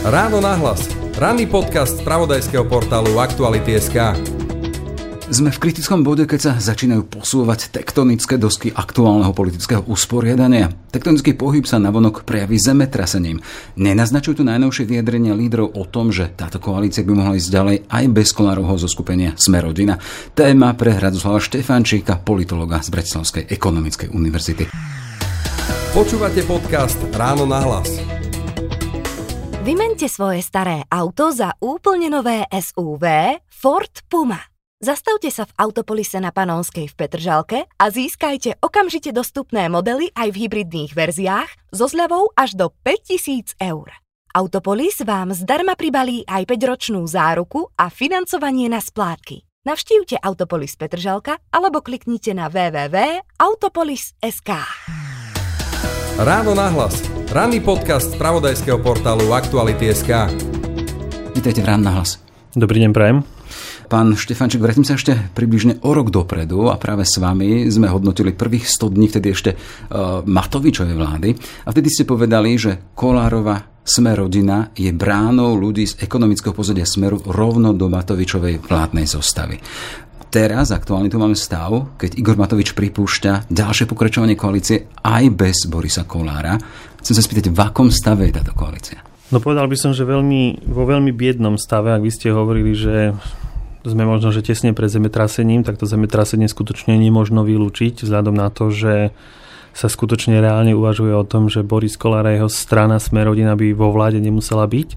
Ráno nahlas. Ranný podcast z pravodajského portálu Aktuality.sk. Sme v kritickom bode, keď sa začínajú posúvať tektonické dosky aktuálneho politického usporiadania. Tektonický pohyb sa navonok prejaví zemetrasením. Nenaznačujú tu najnovšie vyjadrenia lídrov o tom, že táto koalícia by mohla ísť ďalej aj bez Kolárovho zo skupenia Smerodina. Téma pre Radoslava Štefančíka, politologa z Bratislavskej ekonomickej univerzity. Počúvate podcast Ráno na hlas. Vymente svoje staré auto za úplne nové SUV Ford Puma. Zastavte sa v Autopolise na Panonskej v Petržalke a získajte okamžite dostupné modely aj v hybridných verziách so zľavou až do 5000 eur. Autopolis vám zdarma pribalí aj 5-ročnú záruku a financovanie na splátky. Navštívte Autopolis Petržalka alebo kliknite na www.autopolis.sk. Ráno nahlas. Ranný podcast z pravodajského portálu Aktuality.sk. Vítajte v Rán na hlas. Dobrý deň, prajem. Pán Štefanček, vrátim sa ešte približne o rok dopredu a práve s vami sme hodnotili prvých 100 dní vtedy ešte uh, Matovičovej vlády a vtedy ste povedali, že Kolárova Sme rodina je bránou ľudí z ekonomického pozadia Smeru rovno do Matovičovej vládnej zostavy. Teraz aktuálne tu máme stav, keď Igor Matovič pripúšťa ďalšie pokračovanie koalície aj bez Borisa Kolára. Chcem sa spýtať, v akom stave je táto koalícia? No povedal by som, že veľmi, vo veľmi biednom stave, ak vy ste hovorili, že sme možno, že tesne pred zemetrasením, tak to zemetrasenie skutočne nemožno vylúčiť, vzhľadom na to, že sa skutočne reálne uvažuje o tom, že Boris Kolár a jeho strana Smerodina by vo vláde nemusela byť.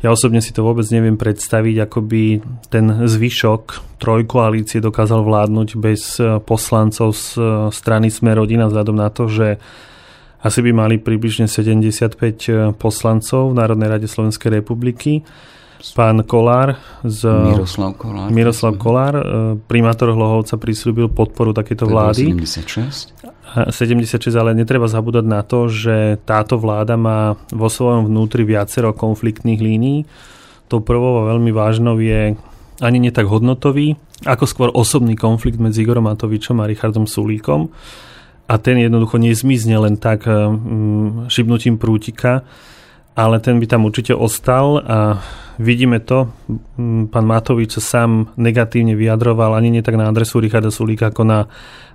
Ja osobne si to vôbec neviem predstaviť, ako by ten zvyšok trojkoalície dokázal vládnuť bez eh, poslancov z eh, strany Sme rodina, vzhľadom na to, že asi by mali približne 75 eh, poslancov v Národnej rade Slovenskej republiky. Pán Kolár z... Miroslav Kolár. Miroslav Kolár, primátor Hlohovca, prislúbil podporu takéto vlády. 76. 76, ale netreba zabúdať na to, že táto vláda má vo svojom vnútri viacero konfliktných línií. Tou prvou a veľmi vážnou je ani nie tak hodnotový, ako skôr osobný konflikt medzi Igorom Matovičom a Richardom Sulíkom. A ten jednoducho nezmizne len tak mm, šibnutím prútika, ale ten by tam určite ostal a vidíme to. Mm, pán Matovič sa sám negatívne vyjadroval ani nie tak na adresu Richarda Sulíka, ako na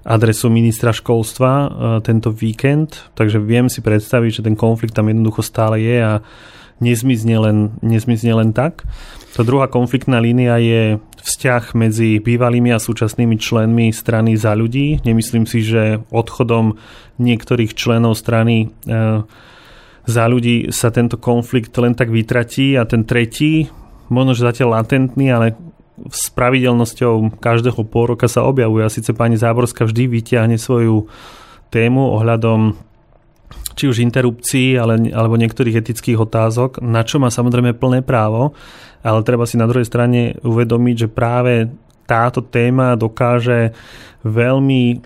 adresu ministra školstva e, tento víkend, takže viem si predstaviť, že ten konflikt tam jednoducho stále je a nezmizne len, nezmizne len tak. Tá druhá konfliktná línia je vzťah medzi bývalými a súčasnými členmi strany za ľudí. Nemyslím si, že odchodom niektorých členov strany e, za ľudí sa tento konflikt len tak vytratí a ten tretí, možno že zatiaľ latentný, ale s pravidelnosťou každého pol roka sa objavuje. A síce pani Záborská vždy vyťahne svoju tému ohľadom či už interrupcií ale, alebo niektorých etických otázok, na čo má samozrejme plné právo, ale treba si na druhej strane uvedomiť, že práve táto téma dokáže veľmi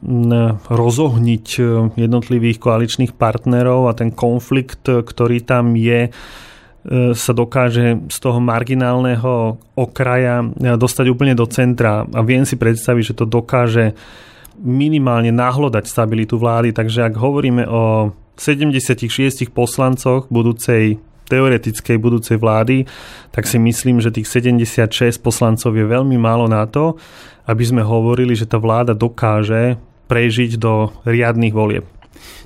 rozohniť e, jednotlivých koaličných partnerov a ten konflikt, ktorý tam je, e, sa dokáže z toho marginálneho okraja e, dostať úplne do centra. A viem si predstaviť, že to dokáže minimálne nahlodať stabilitu vlády, takže ak hovoríme o 76 poslancoch budúcej teoretickej budúcej vlády, tak si myslím, že tých 76 poslancov je veľmi málo na to, aby sme hovorili, že tá vláda dokáže prežiť do riadnych volieb.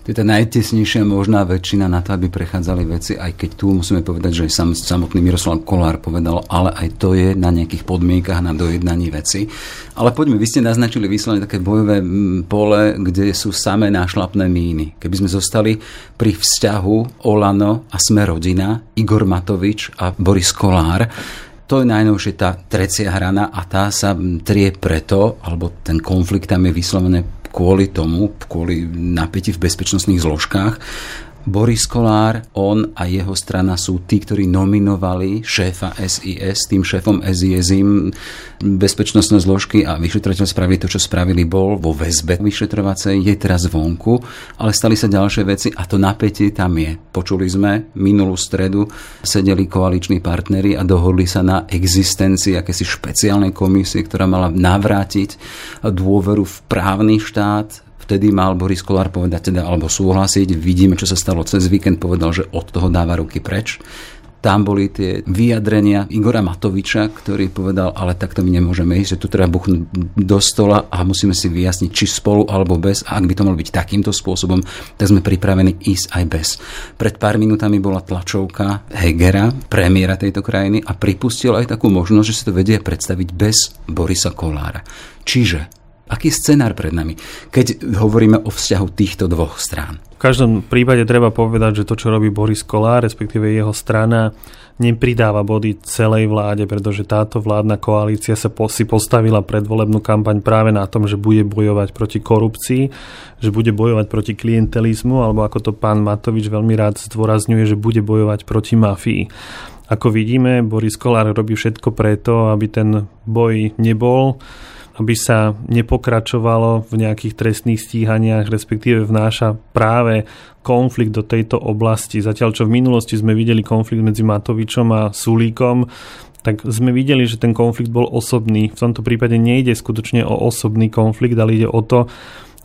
To je tá najtesnejšia možná väčšina na to, aby prechádzali veci, aj keď tu musíme povedať, že sam, samotný Miroslav Kolár povedal, ale aj to je na nejakých podmienkach na dojednaní veci. Ale poďme, vy ste naznačili vyslovene také bojové pole, kde sú samé nášlapné míny. Keby sme zostali pri vzťahu Olano a Sme rodina, Igor Matovič a Boris Kolár, to je najnovšie tá trecia hrana a tá sa trie preto, alebo ten konflikt tam je vyslovené kvôli tomu, kvôli napätí v bezpečnostných zložkách, Boris Kolár, on a jeho strana sú tí, ktorí nominovali šéfa SIS, tým šéfom SIS im bezpečnostné zložky a vyšetrovateľ spravili to, čo spravili, bol vo väzbe vyšetrovacej, je teraz vonku, ale stali sa ďalšie veci a to napätie tam je. Počuli sme minulú stredu, sedeli koaliční partnery a dohodli sa na existencii akési špeciálnej komisie, ktorá mala navrátiť dôveru v právny štát, vtedy mal Boris Kolár povedať teda, alebo súhlasiť. Vidíme, čo sa stalo cez víkend. Povedal, že od toho dáva ruky preč. Tam boli tie vyjadrenia Igora Matoviča, ktorý povedal, ale takto my nemôžeme ísť, že tu treba buchnúť do stola a musíme si vyjasniť, či spolu alebo bez. A ak by to malo byť takýmto spôsobom, tak sme pripravení ísť aj bez. Pred pár minútami bola tlačovka Hegera, premiéra tejto krajiny a pripustil aj takú možnosť, že si to vedie predstaviť bez Borisa Kolára. Čiže aký scenár pred nami, keď hovoríme o vzťahu týchto dvoch strán? každom prípade treba povedať, že to, čo robí Boris Kolár, respektíve jeho strana, nepridáva body celej vláde, pretože táto vládna koalícia sa po, si postavila predvolebnú kampaň práve na tom, že bude bojovať proti korupcii, že bude bojovať proti klientelizmu, alebo ako to pán Matovič veľmi rád zdôrazňuje, že bude bojovať proti mafii. Ako vidíme, Boris Kolár robí všetko preto, aby ten boj nebol aby sa nepokračovalo v nejakých trestných stíhaniach, respektíve vnáša práve konflikt do tejto oblasti. Zatiaľ, čo v minulosti sme videli konflikt medzi Matovičom a Sulíkom, tak sme videli, že ten konflikt bol osobný. V tomto prípade nejde skutočne o osobný konflikt, ale ide o to,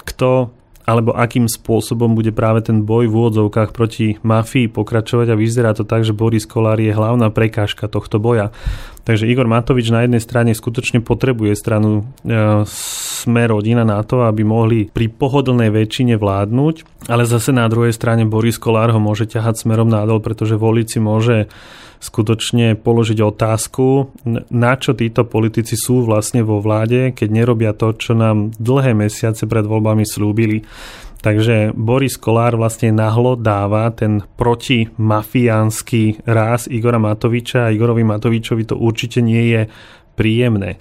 kto alebo akým spôsobom bude práve ten boj v úvodzovkách proti mafii pokračovať a vyzerá to tak, že Boris Kolár je hlavná prekážka tohto boja. Takže Igor Matovič na jednej strane skutočne potrebuje stranu e, sme rodina na to, aby mohli pri pohodlnej väčšine vládnuť, ale zase na druhej strane Boris Kolár ho môže ťahať smerom nádol, pretože voliť si môže skutočne položiť otázku, na čo títo politici sú vlastne vo vláde, keď nerobia to, čo nám dlhé mesiace pred voľbami slúbili. Takže Boris Kolár vlastne nahlo dáva ten protimafiánsky ráz Igora Matoviča a Igorovi Matovičovi to určite nie je príjemné.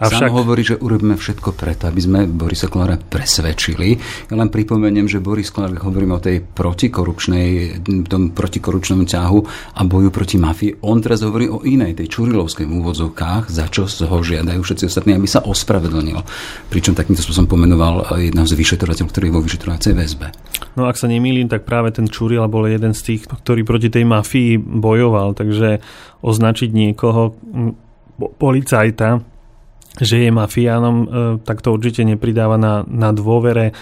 Avšak... Sám hovorí, že urobíme všetko preto, aby sme Borisa Kolára presvedčili. Ja len pripomeniem, že Boris Kolár, hovoríme o tej protikorupčnej, tom protikorupčnom ťahu a boju proti mafii, on teraz hovorí o inej, tej Čurilovskej úvodzovkách, za čo ho žiadajú všetci ostatní, aby sa ospravedlnil. Pričom takýmto spôsobom pomenoval jedného z vyšetrovateľov, ktorý je vo vyšetrovacej väzbe. No ak sa nemýlim, tak práve ten Čurila bol jeden z tých, ktorý proti tej mafii bojoval, takže označiť niekoho policajta že je mafiánom, e, tak to určite nepridáva na, na dôvere e,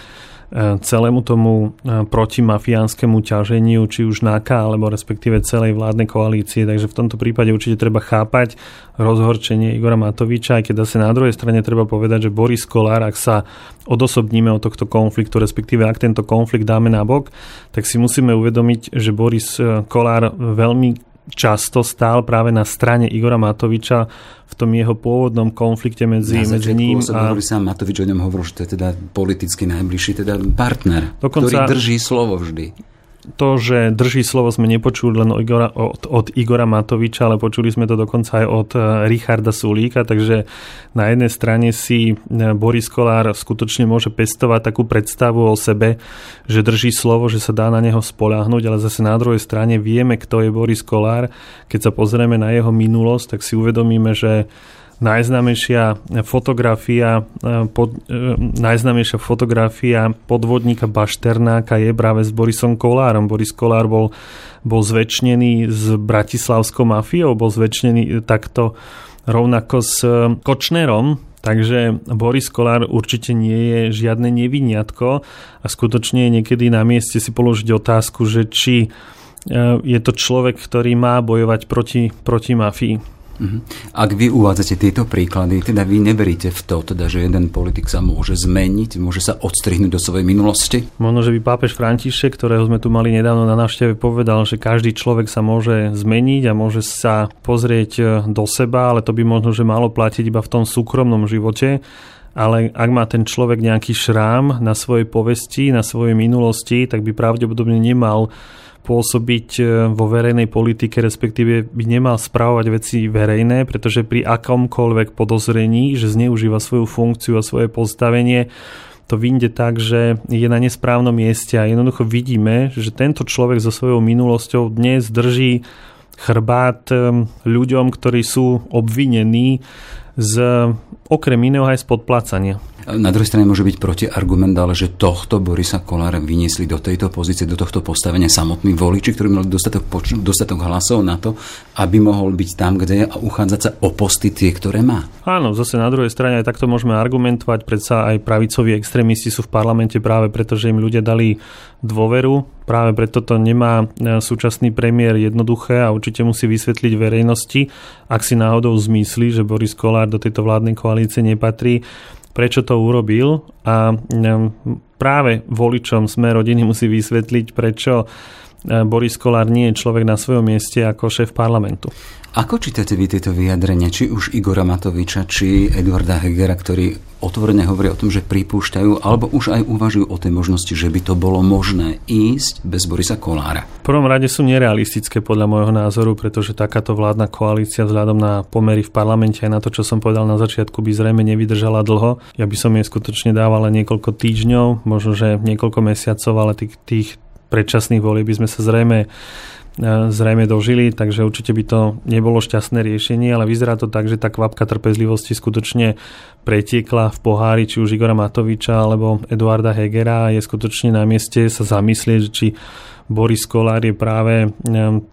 celému tomu e, protimafiánskemu ťaženiu, či už NAKA, alebo respektíve celej vládnej koalície. Takže v tomto prípade určite treba chápať rozhorčenie Igora Matoviča, aj keď zase na druhej strane treba povedať, že Boris Kolár, ak sa odosobníme od tohto konfliktu, respektíve ak tento konflikt dáme na bok, tak si musíme uvedomiť, že Boris Kolár veľmi často stál práve na strane Igora Matoviča v tom jeho pôvodnom konflikte medzi, na medzi ním a... sám Matovič o ňom hovoril, že to je teda politicky najbližší teda partner, Dokonca... ktorý drží slovo vždy to, že drží slovo sme nepočuli len od Igora, od, od Igora Matoviča, ale počuli sme to dokonca aj od eh, Richarda Sulíka, takže na jednej strane si eh, Boris Kolár skutočne môže pestovať takú predstavu o sebe, že drží slovo, že sa dá na neho spoláhnuť, ale zase na druhej strane vieme, kto je Boris Kolár. Keď sa pozrieme na jeho minulosť, tak si uvedomíme, že najznámejšia fotografia, e, pod, e, najznámejšia fotografia podvodníka Bašternáka je práve s Borisom Kolárom. Boris Kolár bol, bol zväčšnený s bratislavskou mafiou, bol zväčšnený takto rovnako s Kočnerom, Takže Boris Kolár určite nie je žiadne neviniatko a skutočne je niekedy na mieste si položiť otázku, že či e, je to človek, ktorý má bojovať proti, proti mafii. Mhm. Ak vy uvádzate tieto príklady, teda vy neveríte v to, teda, že jeden politik sa môže zmeniť, môže sa odstrihnúť do svojej minulosti? Možno, že by pápež František, ktorého sme tu mali nedávno na návšteve, povedal, že každý človek sa môže zmeniť a môže sa pozrieť e, do seba, ale to by možno, že malo platiť iba v tom súkromnom živote ale ak má ten človek nejaký šrám na svojej povesti, na svojej minulosti, tak by pravdepodobne nemal pôsobiť e, vo verejnej politike, respektíve by nemal správovať veci verejné, pretože pri akomkoľvek podozrení, že zneužíva svoju funkciu a svoje postavenie, to vyjde tak, že je na nesprávnom mieste a jednoducho vidíme, že tento človek so svojou minulosťou dnes drží chrbát e, ľuďom, ktorí sú obvinení z okrem iného aj z podplácania. Na druhej strane môže byť protiargument, ale že tohto Borisa Kolára vyniesli do tejto pozície, do tohto postavenia samotní voliči, ktorí mali dostatok, dostatok hlasov na to, aby mohol byť tam, kde je a uchádzať sa o posty tie, ktoré má. Áno, zase na druhej strane aj takto môžeme argumentovať, predsa aj pravicoví extrémisti sú v parlamente práve preto, že im ľudia dali dôveru. Práve preto to nemá e, súčasný premiér jednoduché a určite musí vysvetliť verejnosti, ak si náhodou zmyslí, že Boris Kolár do tejto vládnej koalície nepatrí, prečo to urobil a práve voličom sme rodiny musí vysvetliť, prečo Boris Kolár nie je človek na svojom mieste ako šéf parlamentu. Ako čítate vy tieto vyjadrenia, či už Igora Matoviča, či Eduarda Hegera, ktorí otvorene hovoria o tom, že pripúšťajú, alebo už aj uvažujú o tej možnosti, že by to bolo možné ísť bez Borisa Kolára? V prvom rade sú nerealistické podľa môjho názoru, pretože takáto vládna koalícia vzhľadom na pomery v parlamente aj na to, čo som povedal na začiatku, by zrejme nevydržala dlho. Ja by som jej skutočne dával len niekoľko týždňov, možno že niekoľko mesiacov, ale tých, tých predčasných volieb by sme sa zrejme E, zrejme dožili, takže určite by to nebolo šťastné riešenie, ale vyzerá to tak, že tá kvapka trpezlivosti skutočne pretiekla v pohári či už Igora Matoviča alebo Eduarda Hegera je skutočne na mieste sa zamyslieť, či Boris Kolár je práve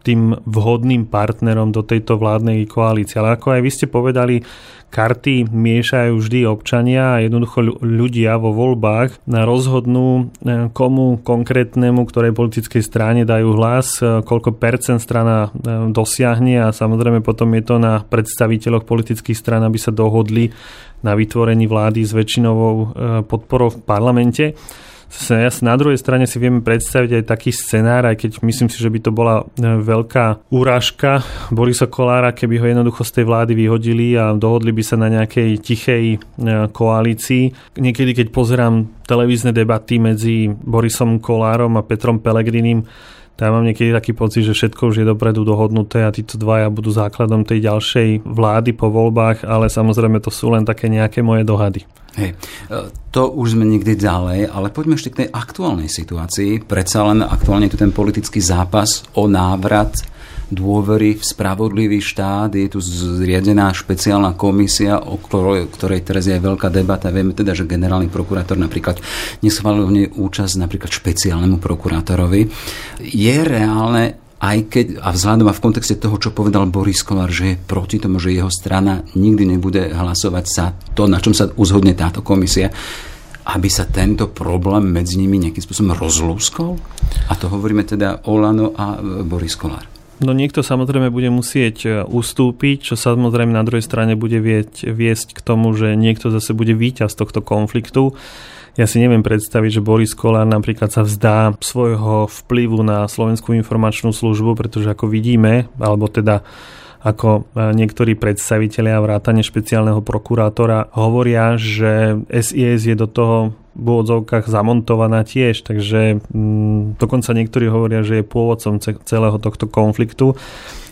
tým vhodným partnerom do tejto vládnej koalície. Ale ako aj vy ste povedali, karty miešajú vždy občania a jednoducho ľudia vo voľbách rozhodnú, komu konkrétnemu, ktorej politickej strane dajú hlas, koľko percent strana dosiahne a samozrejme potom je to na predstaviteľoch politických stran, aby sa dohodli na vytvorení vlády s väčšinovou podporou v parlamente na druhej strane si vieme predstaviť aj taký scenár, aj keď myslím si, že by to bola e, veľká úražka Borisa Kolára, keby ho jednoducho z tej vlády vyhodili a dohodli by sa na nejakej tichej e, koalícii. Niekedy, keď pozerám televízne debaty medzi Borisom Kolárom a Petrom Pelegrinim, tak mám niekedy taký pocit, že všetko už je dopredu dohodnuté a títo dvaja budú základom tej ďalšej vlády po voľbách, ale samozrejme to sú len také nejaké moje dohady. Hej, e, to už sme niekde ďalej, ale poďme ešte k tej aktuálnej situácii. Predsa len aktuálne tu ten politický zápas o návrat dôvery v spravodlivý štát. Je tu zriadená špeciálna komisia, o ktorej, ktorej teraz je veľká debata. Vieme teda, že generálny prokurátor napríklad neschválil v nej účasť napríklad špeciálnemu prokurátorovi. Je reálne aj keď, a vzhľadom a v kontexte toho, čo povedal Boris Kolár, že je proti tomu, že jeho strana nikdy nebude hlasovať sa to, na čom sa uzhodne táto komisia, aby sa tento problém medzi nimi nejakým spôsobom rozlúskol? A to hovoríme teda Olano a Boris Kolár. No niekto samozrejme bude musieť e, ustúpiť, čo samozrejme na druhej strane bude vieť, viesť k tomu, že niekto zase bude víťaz tohto konfliktu. Ja si neviem predstaviť, že Boris Kolár napríklad sa vzdá svojho vplyvu na Slovenskú informačnú službu, pretože ako vidíme, alebo teda ako e, niektorí predstavitelia vrátane špeciálneho prokurátora hovoria, že SIS je do toho v úvodzovkách zamontovaná tiež, takže mm, dokonca niektorí hovoria, že je pôvodcom celého tohto konfliktu.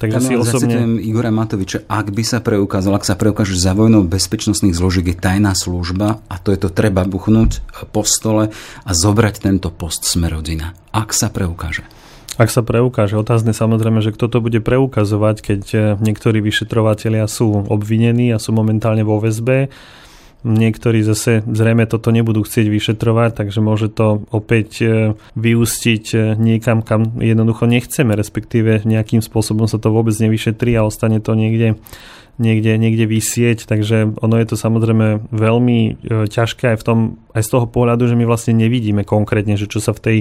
Takže si osobne... Igora Matoviča, ak by sa preukázalo, ak sa preukáže za vojnou bezpečnostných zložiek je tajná služba a to je to treba buchnúť po stole a zobrať tento post Smerodina. Ak sa preukáže. Ak sa preukáže, otázne samozrejme, že kto to bude preukazovať, keď eh, niektorí vyšetrovatelia sú obvinení a sú momentálne vo väzbe. Niektorí zase zrejme toto nebudú chcieť vyšetrovať, takže môže to opäť eh, vyústiť eh, niekam, kam jednoducho nechceme, respektíve nejakým spôsobom sa to vôbec nevyšetrí a ostane to niekde niekde, niekde vysieť, takže ono je to samozrejme veľmi e, ťažké aj, v tom, aj z toho pohľadu, že my vlastne nevidíme konkrétne, že čo sa v tej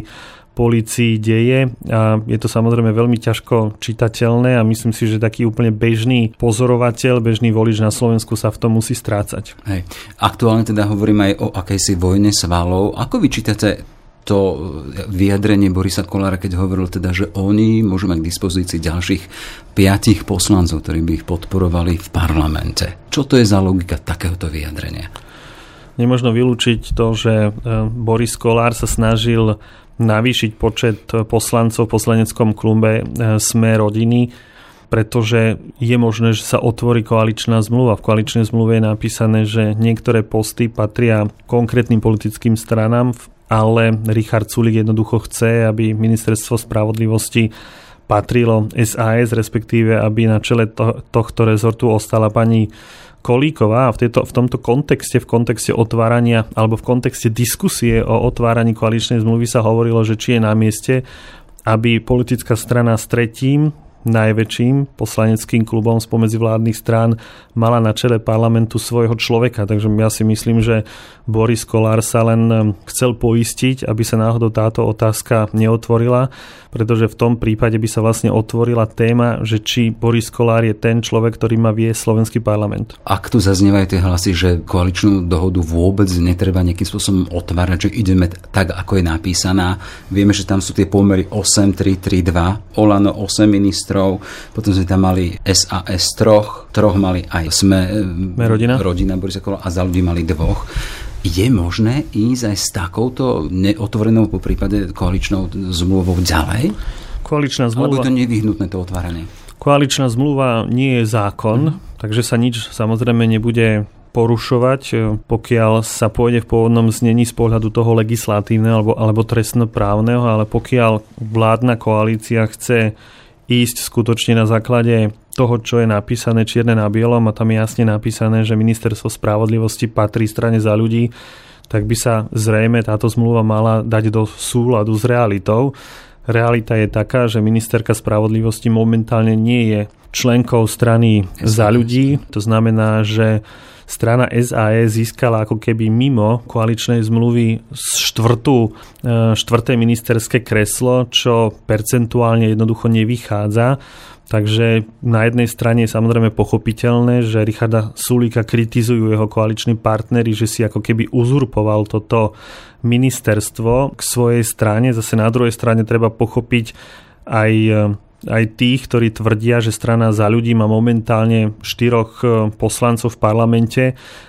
policii deje a je to samozrejme veľmi ťažko čitateľné a myslím si, že taký úplne bežný pozorovateľ, bežný volič na Slovensku sa v tom musí strácať. Hej. Aktuálne teda hovorím aj o akejsi vojne svalov. Ako vyčítate to vyjadrenie Borisa Kolára, keď hovoril teda, že oni môžu mať k dispozícii ďalších piatich poslancov, ktorí by ich podporovali v parlamente. Čo to je za logika takéhoto vyjadrenia? Nemožno vylúčiť to, že e, Boris Kolár sa snažil navýšiť počet poslancov v poslaneckom klube e, Sme rodiny, pretože je možné, že sa otvorí koaličná zmluva. V koaličnej zmluve je napísané, že niektoré posty patria konkrétnym politickým stranám ale Richard Sulik jednoducho chce, aby ministerstvo spravodlivosti patrilo SAS, respektíve aby na čele to, tohto rezortu ostala pani Kolíková a v, tejto, v tomto kontexte, v kontexte otvárania alebo v kontexte diskusie o otváraní koaličnej zmluvy sa hovorilo, že či je na mieste, aby politická strana s tretím najväčším poslaneckým klubom spomedzi vládnych strán mala na čele parlamentu svojho človeka. Takže ja si myslím, že Boris Kolár sa len um, chcel poistiť, aby sa náhodou táto otázka neotvorila, pretože v tom prípade by sa vlastne otvorila téma, že či Boris Kolár je ten človek, ktorý má vie slovenský parlament. Ak tu zaznievajú tie hlasy, že koaličnú dohodu vôbec netreba nejakým spôsobom otvárať, že ideme tak, ako je napísaná. Vieme, že tam sú tie pomery 8-3-3-2, Olano 8 ministrov, potom sme tam mali SAS troch, troch mali aj sme, sme rodina. rodina Borisa Kola a za ľudí mali dvoch. Je možné ísť aj s takouto neotvorenou po prípade koaličnou zmluvou ďalej? Koaličná zmluva... Alebo je to nevyhnutné to otváranie? Koaličná zmluva nie je zákon, mm. takže sa nič samozrejme nebude porušovať, pokiaľ sa pôjde v pôvodnom znení z pohľadu toho legislatívneho alebo, alebo trestnoprávneho, ale pokiaľ vládna koalícia chce ísť skutočne na základe toho, čo je napísané čierne na bielom a tam je jasne napísané, že ministerstvo spravodlivosti patrí strane za ľudí, tak by sa zrejme táto zmluva mala dať do súladu s realitou. Realita je taká, že ministerka spravodlivosti momentálne nie je členkou strany za ľudí. To znamená, že strana SAE získala ako keby mimo koaličnej zmluvy štvrtú, e, štvrté ministerské kreslo, čo percentuálne jednoducho nevychádza. Takže na jednej strane je samozrejme pochopiteľné, že Richarda Sulíka kritizujú jeho koaliční partnery, že si ako keby uzurpoval toto ministerstvo k svojej strane. Zase na druhej strane treba pochopiť aj e, aj tých, ktorí tvrdia, že strana za ľudí má momentálne štyroch e, poslancov v parlamente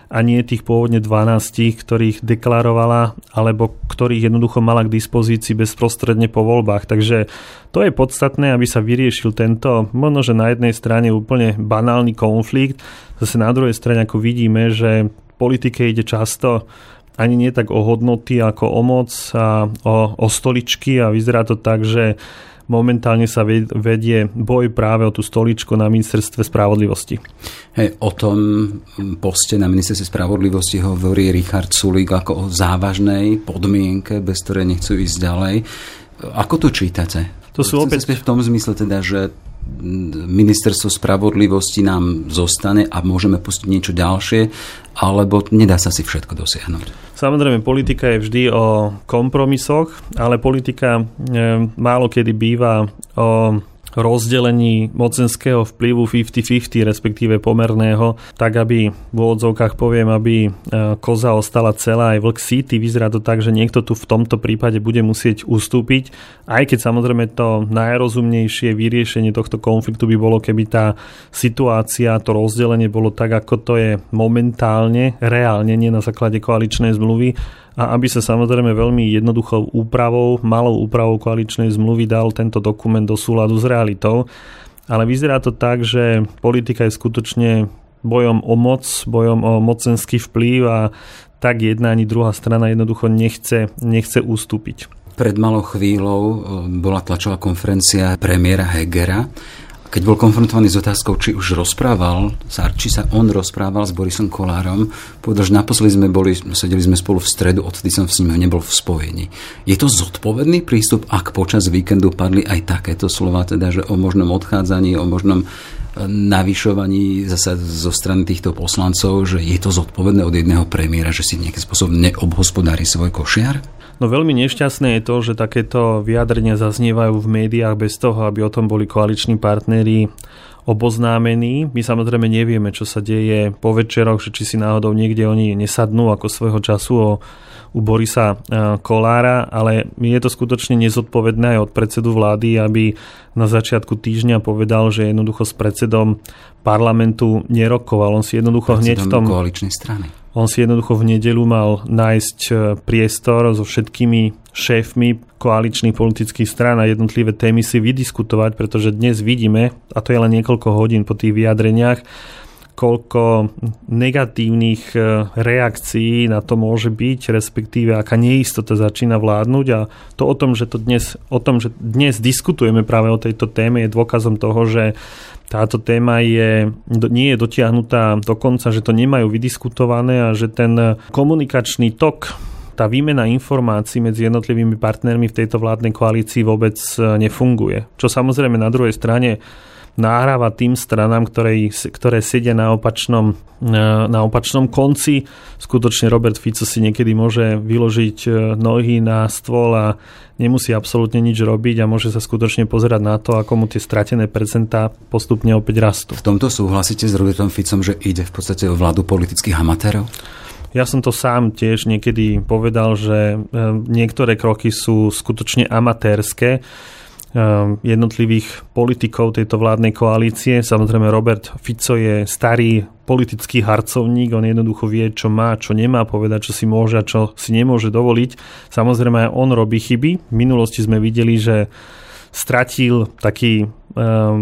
a nie tých pôvodne 12, ktorých deklarovala alebo ktorých jednoducho mala k dispozícii bezprostredne po voľbách. Takže to je podstatné, aby sa vyriešil tento, možno, že na jednej strane úplne banálny konflikt, zase na druhej strane, ako vidíme, že politike ide často ani nie tak o hodnoty ako o moc a o, o stoličky a vyzerá to tak, že momentálne sa vedie boj práve o tú stoličku na ministerstve spravodlivosti. Hey, o tom poste na ministerstve spravodlivosti hovorí Richard Sulík ako o závažnej podmienke, bez ktorej nechcú ísť ďalej. Ako to čítate? To sú opäť... v tom zmysle teda, že ministerstvo spravodlivosti nám zostane a môžeme pustiť niečo ďalšie, alebo nedá sa si všetko dosiahnuť? Samozrejme, politika je vždy o kompromisoch, ale politika e, málo kedy býva o rozdelení mocenského vplyvu 50-50, respektíve pomerného, tak aby v úvodzovkách poviem, aby e, koza ostala celá aj vlk síty. Vyzerá to tak, že niekto tu v tomto prípade bude musieť ustúpiť, aj keď samozrejme to najrozumnejšie vyriešenie tohto konfliktu by bolo, keby tá situácia, to rozdelenie bolo tak, ako to je momentálne, reálne, nie na základe koaličnej zmluvy, a aby sa samozrejme veľmi jednoduchou úpravou, malou úpravou koaličnej zmluvy dal tento dokument do súladu s realitou. Ale vyzerá to tak, že politika je skutočne bojom o moc, bojom o mocenský vplyv a tak jedna ani druhá strana jednoducho nechce, nechce ustúpiť. Pred malou chvíľou eh, bola tlačová konferencia premiéra Hegera keď bol konfrontovaný s otázkou, či už rozprával, či sa on rozprával s Borisom Kolárom, povedal, že naposledy sme boli, sedeli sme spolu v stredu, odtedy som s ním nebol v spojení. Je to zodpovedný prístup, ak počas víkendu padli aj takéto slova, teda, že o možnom odchádzaní, o možnom e, navyšovaní zase zo strany týchto poslancov, že je to zodpovedné od jedného premiéra, že si nejakým spôsobom neobhospodári svoj košiar? No veľmi nešťastné je to, že takéto vyjadrenia zaznievajú v médiách bez toho, aby o tom boli koaliční partneri oboznámení. My samozrejme nevieme, čo sa deje po večeroch, že či si náhodou niekde oni nesadnú ako svojho času o, u Borisa e, Kolára, ale je to skutočne nezodpovedné aj od predsedu vlády, aby na začiatku týždňa povedal, že jednoducho s predsedom parlamentu nerokoval. On si jednoducho hneď v tom... koaličnej strany on si jednoducho v nedelu mal nájsť e, priestor so všetkými šéfmi koaličných politických strán a jednotlivé témy si vydiskutovať, pretože dnes vidíme, a to je len niekoľko hodín po tých vyjadreniach, koľko negatívnych e, reakcií na to môže byť, respektíve aká neistota začína vládnuť a to o tom, že to dnes, o tom, že dnes diskutujeme práve o tejto téme je dôkazom toho, že táto téma je, nie je dotiahnutá do konca, že to nemajú vydiskutované a že ten komunikačný tok tá výmena informácií medzi jednotlivými partnermi v tejto vládnej koalícii vôbec e, nefunguje. Čo samozrejme na druhej strane nahráva tým stranám, ktoré, ktoré sedia na opačnom, e, na opačnom konci. Skutočne Robert Fico si niekedy môže vyložiť e, nohy na stôl a nemusí absolútne nič robiť a môže sa skutočne pozerať na to, ako mu tie stratené percentá postupne opäť rastú. V tomto súhlasíte s Robertom Ficom, že ide v podstate o vládu politických amatérov? Ja som to sám tiež niekedy povedal, že e, niektoré kroky sú skutočne amatérske jednotlivých politikov tejto vládnej koalície. Samozrejme Robert Fico je starý politický harcovník, on jednoducho vie, čo má, čo nemá povedať, čo si môže a čo si nemôže dovoliť. Samozrejme aj on robí chyby. V minulosti sme videli, že stratil taký e,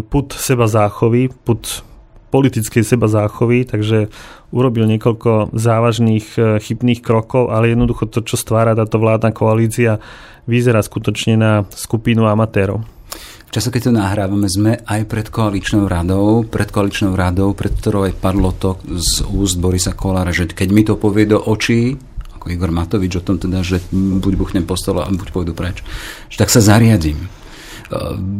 put seba záchovy, put politickej seba záchovy, takže urobil niekoľko závažných e, chybných krokov, ale jednoducho to, čo stvára táto vládna koalícia, vyzerá skutočne na skupinu amatérov. V čase, keď to nahrávame, sme aj pred koaličnou radou, pred koaličnou radou, pred ktorou aj padlo to z úst Borisa Kolára, že keď mi to povie do očí, ako Igor Matovič o tom teda, že buď buchnem po stole, buď pôjdu preč, že tak sa zariadím.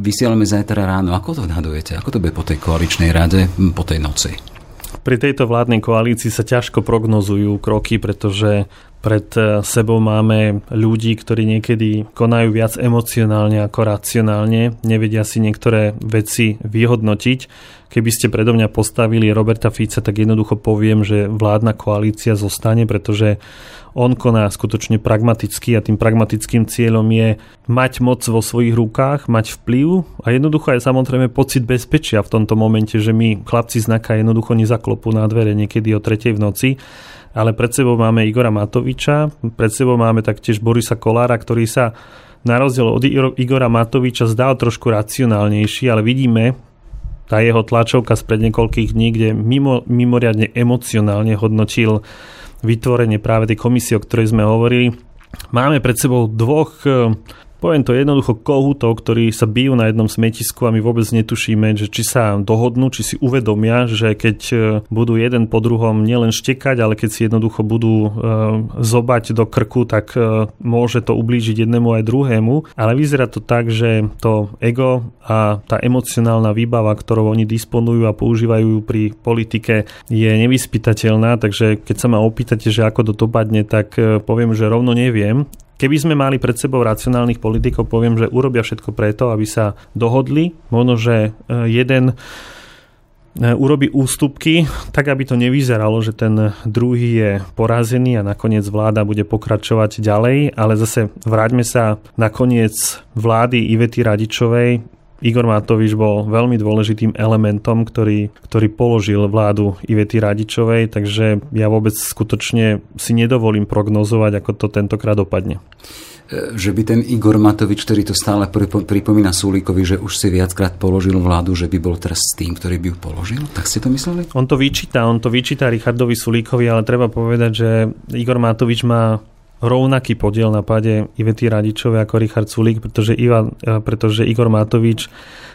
Vysielame zajtra ráno. Ako to odhadujete? Ako to bude po tej koaličnej rade, po tej noci? Pri tejto vládnej koalícii sa ťažko prognozujú kroky, pretože pred e, sebou máme ľudí, ktorí niekedy konajú viac emocionálne ako racionálne, nevedia si niektoré veci vyhodnotiť. Keby ste predo mňa postavili Roberta Fica, tak jednoducho poviem, že vládna koalícia zostane, pretože on koná skutočne pragmaticky a tým pragmatickým cieľom je mať moc vo svojich rukách, mať vplyv a jednoducho aj samozrejme pocit bezpečia v tomto momente, že my chlapci znaka jednoducho nezaklopú na dvere niekedy o tretej v noci ale pred sebou máme Igora Matoviča, pred sebou máme taktiež Borisa Kolára, ktorý sa na rozdiel od Igora Matoviča zdal trošku racionálnejší, ale vidíme, tá jeho tlačovka spred niekoľkých dní, kde mimo, mimoriadne emocionálne hodnotil vytvorenie práve tej komisie, o ktorej sme hovorili. Máme pred sebou dvoch Poviem to jednoducho kohútov, ktorí sa bijú na jednom smetisku a my vôbec netušíme, že či sa dohodnú, či si uvedomia, že keď e, budú jeden po druhom nielen štekať, ale keď si jednoducho budú e, zobať do krku, tak e, môže to ublížiť jednému aj druhému. Ale vyzerá to tak, že to ego a tá emocionálna výbava, ktorou oni disponujú a používajú pri politike, je nevyspytateľná, takže keď sa ma opýtate, že ako to dopadne, tak poviem, že rovno neviem. Keby sme mali pred sebou racionálnych politikov, poviem, že urobia všetko preto, aby sa dohodli. Možno, že e, jeden e, urobí ústupky, tak aby to nevyzeralo, že ten druhý je porazený a nakoniec vláda bude pokračovať ďalej, ale zase vráťme sa nakoniec vlády Ivety Radičovej, Igor Matovič bol veľmi dôležitým elementom, ktorý, ktorý položil vládu Ivety Radičovej, takže ja vôbec skutočne si nedovolím prognozovať, ako to tentokrát dopadne e, že by ten Igor Matovič, ktorý to stále pripomína Sulíkovi, že už si viackrát položil vládu, že by bol teraz s tým, ktorý by ju položil? Tak ste to mysleli? On to vyčíta, on to vyčíta Richardovi Sulíkovi, ale treba povedať, že Igor Matovič má rovnaký podiel na páde Ivety Radičovej ako Richard Sulík, pretože, Ivan, e, pretože Igor Matovič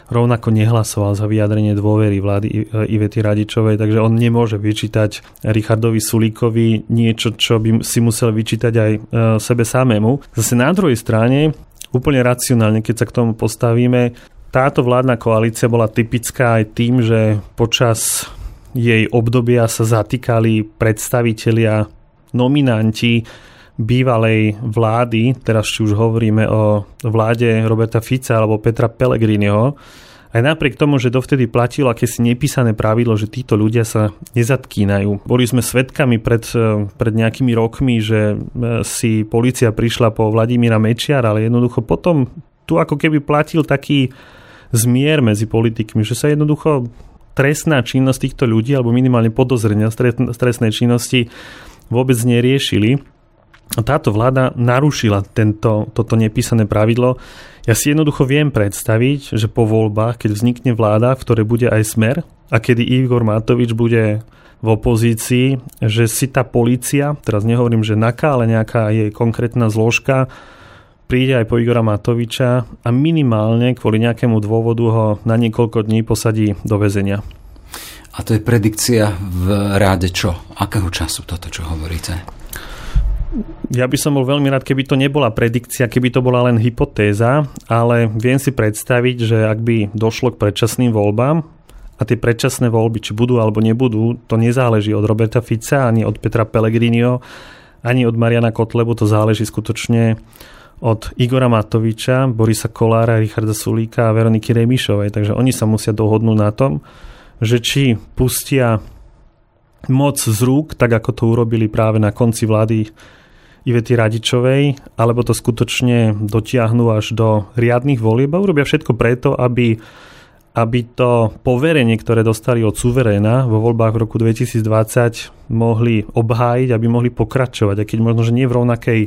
rovnako nehlasoval za vyjadrenie dôvery vlády e, Ivety Radičovej, takže on nemôže vyčítať Richardovi Sulíkovi niečo, čo by si musel vyčítať aj e, sebe samému. Zase na druhej strane, úplne racionálne, keď sa k tomu postavíme, táto vládna koalícia bola typická aj tým, že počas jej obdobia sa zatýkali predstavitelia, nominanti bývalej vlády, teraz či už hovoríme o vláde Roberta Fica alebo Petra Pellegriniho, aj napriek tomu, že dovtedy platilo akési nepísané pravidlo, že títo ľudia sa nezatkínajú. Boli sme svedkami pred, pred nejakými rokmi, že e, si policia prišla po Vladimíra Mečiar, ale jednoducho potom tu ako keby platil taký zmier medzi politikmi, že sa jednoducho trestná činnosť týchto ľudí, alebo minimálne podozrenia z trestnej činnosti vôbec neriešili. Táto vláda narušila tento, toto nepísané pravidlo. Ja si jednoducho viem predstaviť, že po voľbách, keď vznikne vláda, v ktorej bude aj smer a kedy Igor Matovič bude v opozícii, že si tá policia, teraz nehovorím, že NAKA, ale nejaká jej konkrétna zložka, príde aj po Igora Matoviča a minimálne kvôli nejakému dôvodu ho na niekoľko dní posadí do väzenia. A to je predikcia v ráde čo? Akého času toto, čo hovoríte? Ja by som bol veľmi rád, keby to nebola predikcia, keby to bola len hypotéza, ale viem si predstaviť, že ak by došlo k predčasným voľbám, a tie predčasné voľby, či budú alebo nebudú, to nezáleží od Roberta Fica, ani od Petra Pellegrinio, ani od Mariana Kotlebu, to záleží skutočne od Igora Matoviča, Borisa Kolára, Richarda Sulíka a Veroniky Remišovej. Takže oni sa musia dohodnúť na tom, že či pustia moc z rúk, tak ako to urobili práve na konci vlády Ivety Radičovej, alebo to skutočne dotiahnu až do riadnych volieb a urobia všetko preto, aby aby to poverenie, ktoré dostali od suveréna vo voľbách v roku 2020 mohli obhájiť, aby mohli pokračovať, aj keď možno, že nie v rovnakej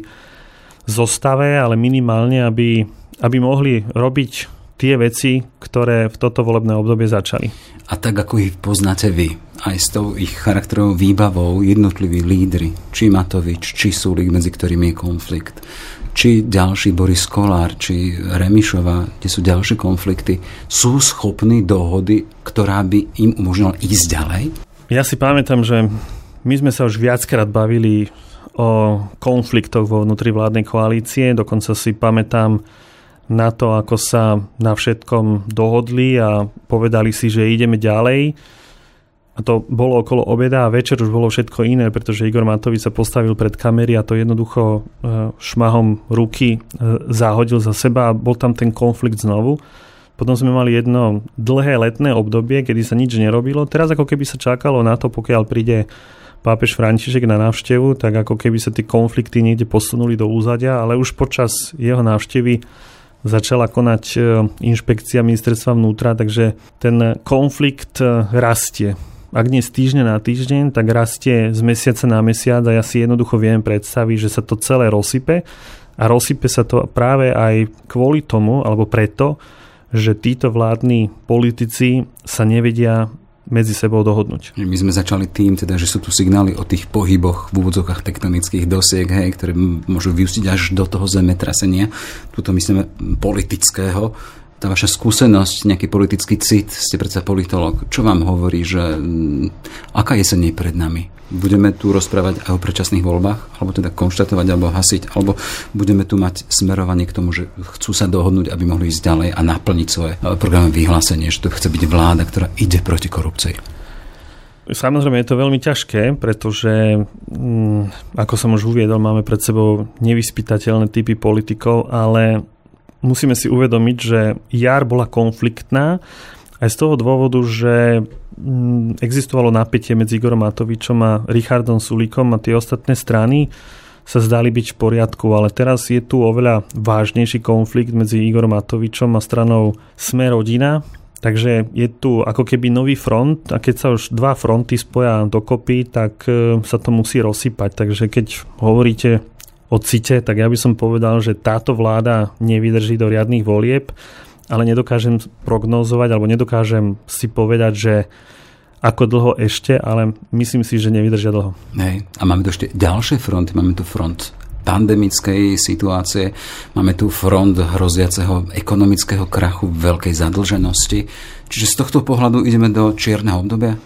zostave, ale minimálne, aby, aby mohli robiť tie veci, ktoré v toto volebné obdobie začali. A tak ako ich poznáte vy, aj s tou ich charakterovou výbavou jednotliví lídry, či Matovič, či Sulik, medzi ktorými je konflikt, či ďalší Boris Kolár, či Remišova, kde sú ďalšie konflikty, sú schopní dohody, ktorá by im umožnila ísť ďalej? Ja si pamätám, že my sme sa už viackrát bavili o konfliktoch vo vnútri vládnej koalície, dokonca si pamätám na to, ako sa na všetkom dohodli a povedali si, že ideme ďalej a to bolo okolo obeda a večer už bolo všetko iné, pretože Igor Matovič sa postavil pred kamery a to jednoducho e, šmahom ruky e, zahodil za seba a bol tam ten konflikt znovu. Potom sme mali jedno dlhé letné obdobie, kedy sa nič nerobilo. Teraz ako keby sa čakalo na to, pokiaľ príde pápež František na návštevu, tak ako keby sa tie konflikty niekde posunuli do úzadia, ale už počas jeho návštevy začala konať e, inšpekcia ministerstva vnútra, takže ten konflikt rastie. Ak nie z týždňa na týždeň, tak rastie z mesiaca na mesiac a ja si jednoducho viem predstaviť, že sa to celé rozsype. A rozsype sa to práve aj kvôli tomu, alebo preto, že títo vládni politici sa nevedia medzi sebou dohodnúť. My sme začali tým, teda, že sú tu signály o tých pohyboch v úvodzokách tektonických dosiek, hej, ktoré môžu vyústiť až do toho zemetrasenia. Tuto myslíme politického tá vaša skúsenosť, nejaký politický cit, ste predsa politolog. Čo vám hovorí, že m, mm, aká jeseň je pred nami? Budeme tu rozprávať aj o predčasných voľbách, alebo teda konštatovať, alebo hasiť, alebo budeme tu mať smerovanie k tomu, že chcú sa dohodnúť, aby mohli ísť ďalej a naplniť svoje e, programy vyhlásenie, že to chce byť vláda, ktorá ide proti korupcii. Samozrejme je to veľmi ťažké, pretože, mm, ako som už uviedol, máme pred sebou nevyspytateľné typy politikov, ale musíme si uvedomiť, že jar bola konfliktná aj z toho dôvodu, že mm, existovalo napätie medzi Igorom Matovičom a Richardom Sulikom a tie ostatné strany sa zdali byť v poriadku, ale teraz je tu oveľa vážnejší konflikt medzi Igorom Matovičom a stranou Sme rodina, Takže je tu ako keby nový front a keď sa už dva fronty spoja dokopy, tak e, sa to musí rozsypať. Takže keď hovoríte o CITE, tak ja by som povedal, že táto vláda nevydrží do riadných volieb, ale nedokážem prognózovať alebo nedokážem si povedať, že ako dlho ešte, ale myslím si, že nevydržia dlho. Hej. A máme tu ešte ďalšie fronty. Máme tu front pandemickej situácie, máme tu front hroziaceho ekonomického krachu, veľkej zadlženosti. Čiže z tohto pohľadu ideme do čierneho obdobia?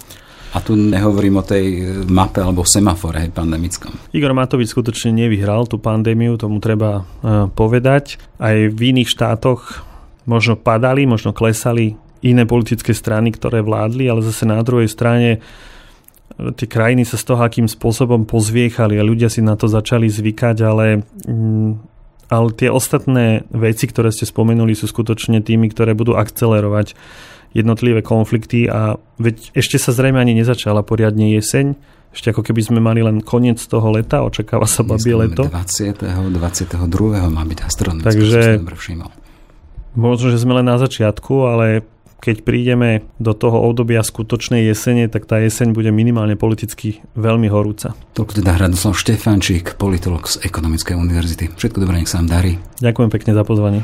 A tu nehovorím o tej mape alebo semafore pandemickom. Igor Matovič skutočne nevyhral tú pandémiu, tomu treba e, povedať. Aj v iných štátoch možno padali, možno klesali iné politické strany, ktoré vládli, ale zase na druhej strane e, tie krajiny sa z toho akým spôsobom pozviechali a ľudia si na to začali zvykať, ale, mm, ale tie ostatné veci, ktoré ste spomenuli, sú skutočne tými, ktoré budú akcelerovať jednotlivé konflikty a veď ešte sa zrejme ani nezačala poriadne jeseň, ešte ako keby sme mali len koniec toho leta, očakáva sa babie leto. 20. 22. má byť astronomické, Takže, Možno, že sme len na začiatku, ale keď prídeme do toho obdobia skutočnej jesene, tak tá jeseň bude minimálne politicky veľmi horúca. Toľko teda Radoslav Štefančík, politolog z Ekonomickej univerzity. Všetko dobré, nech sa vám darí. Ďakujem pekne za pozvanie.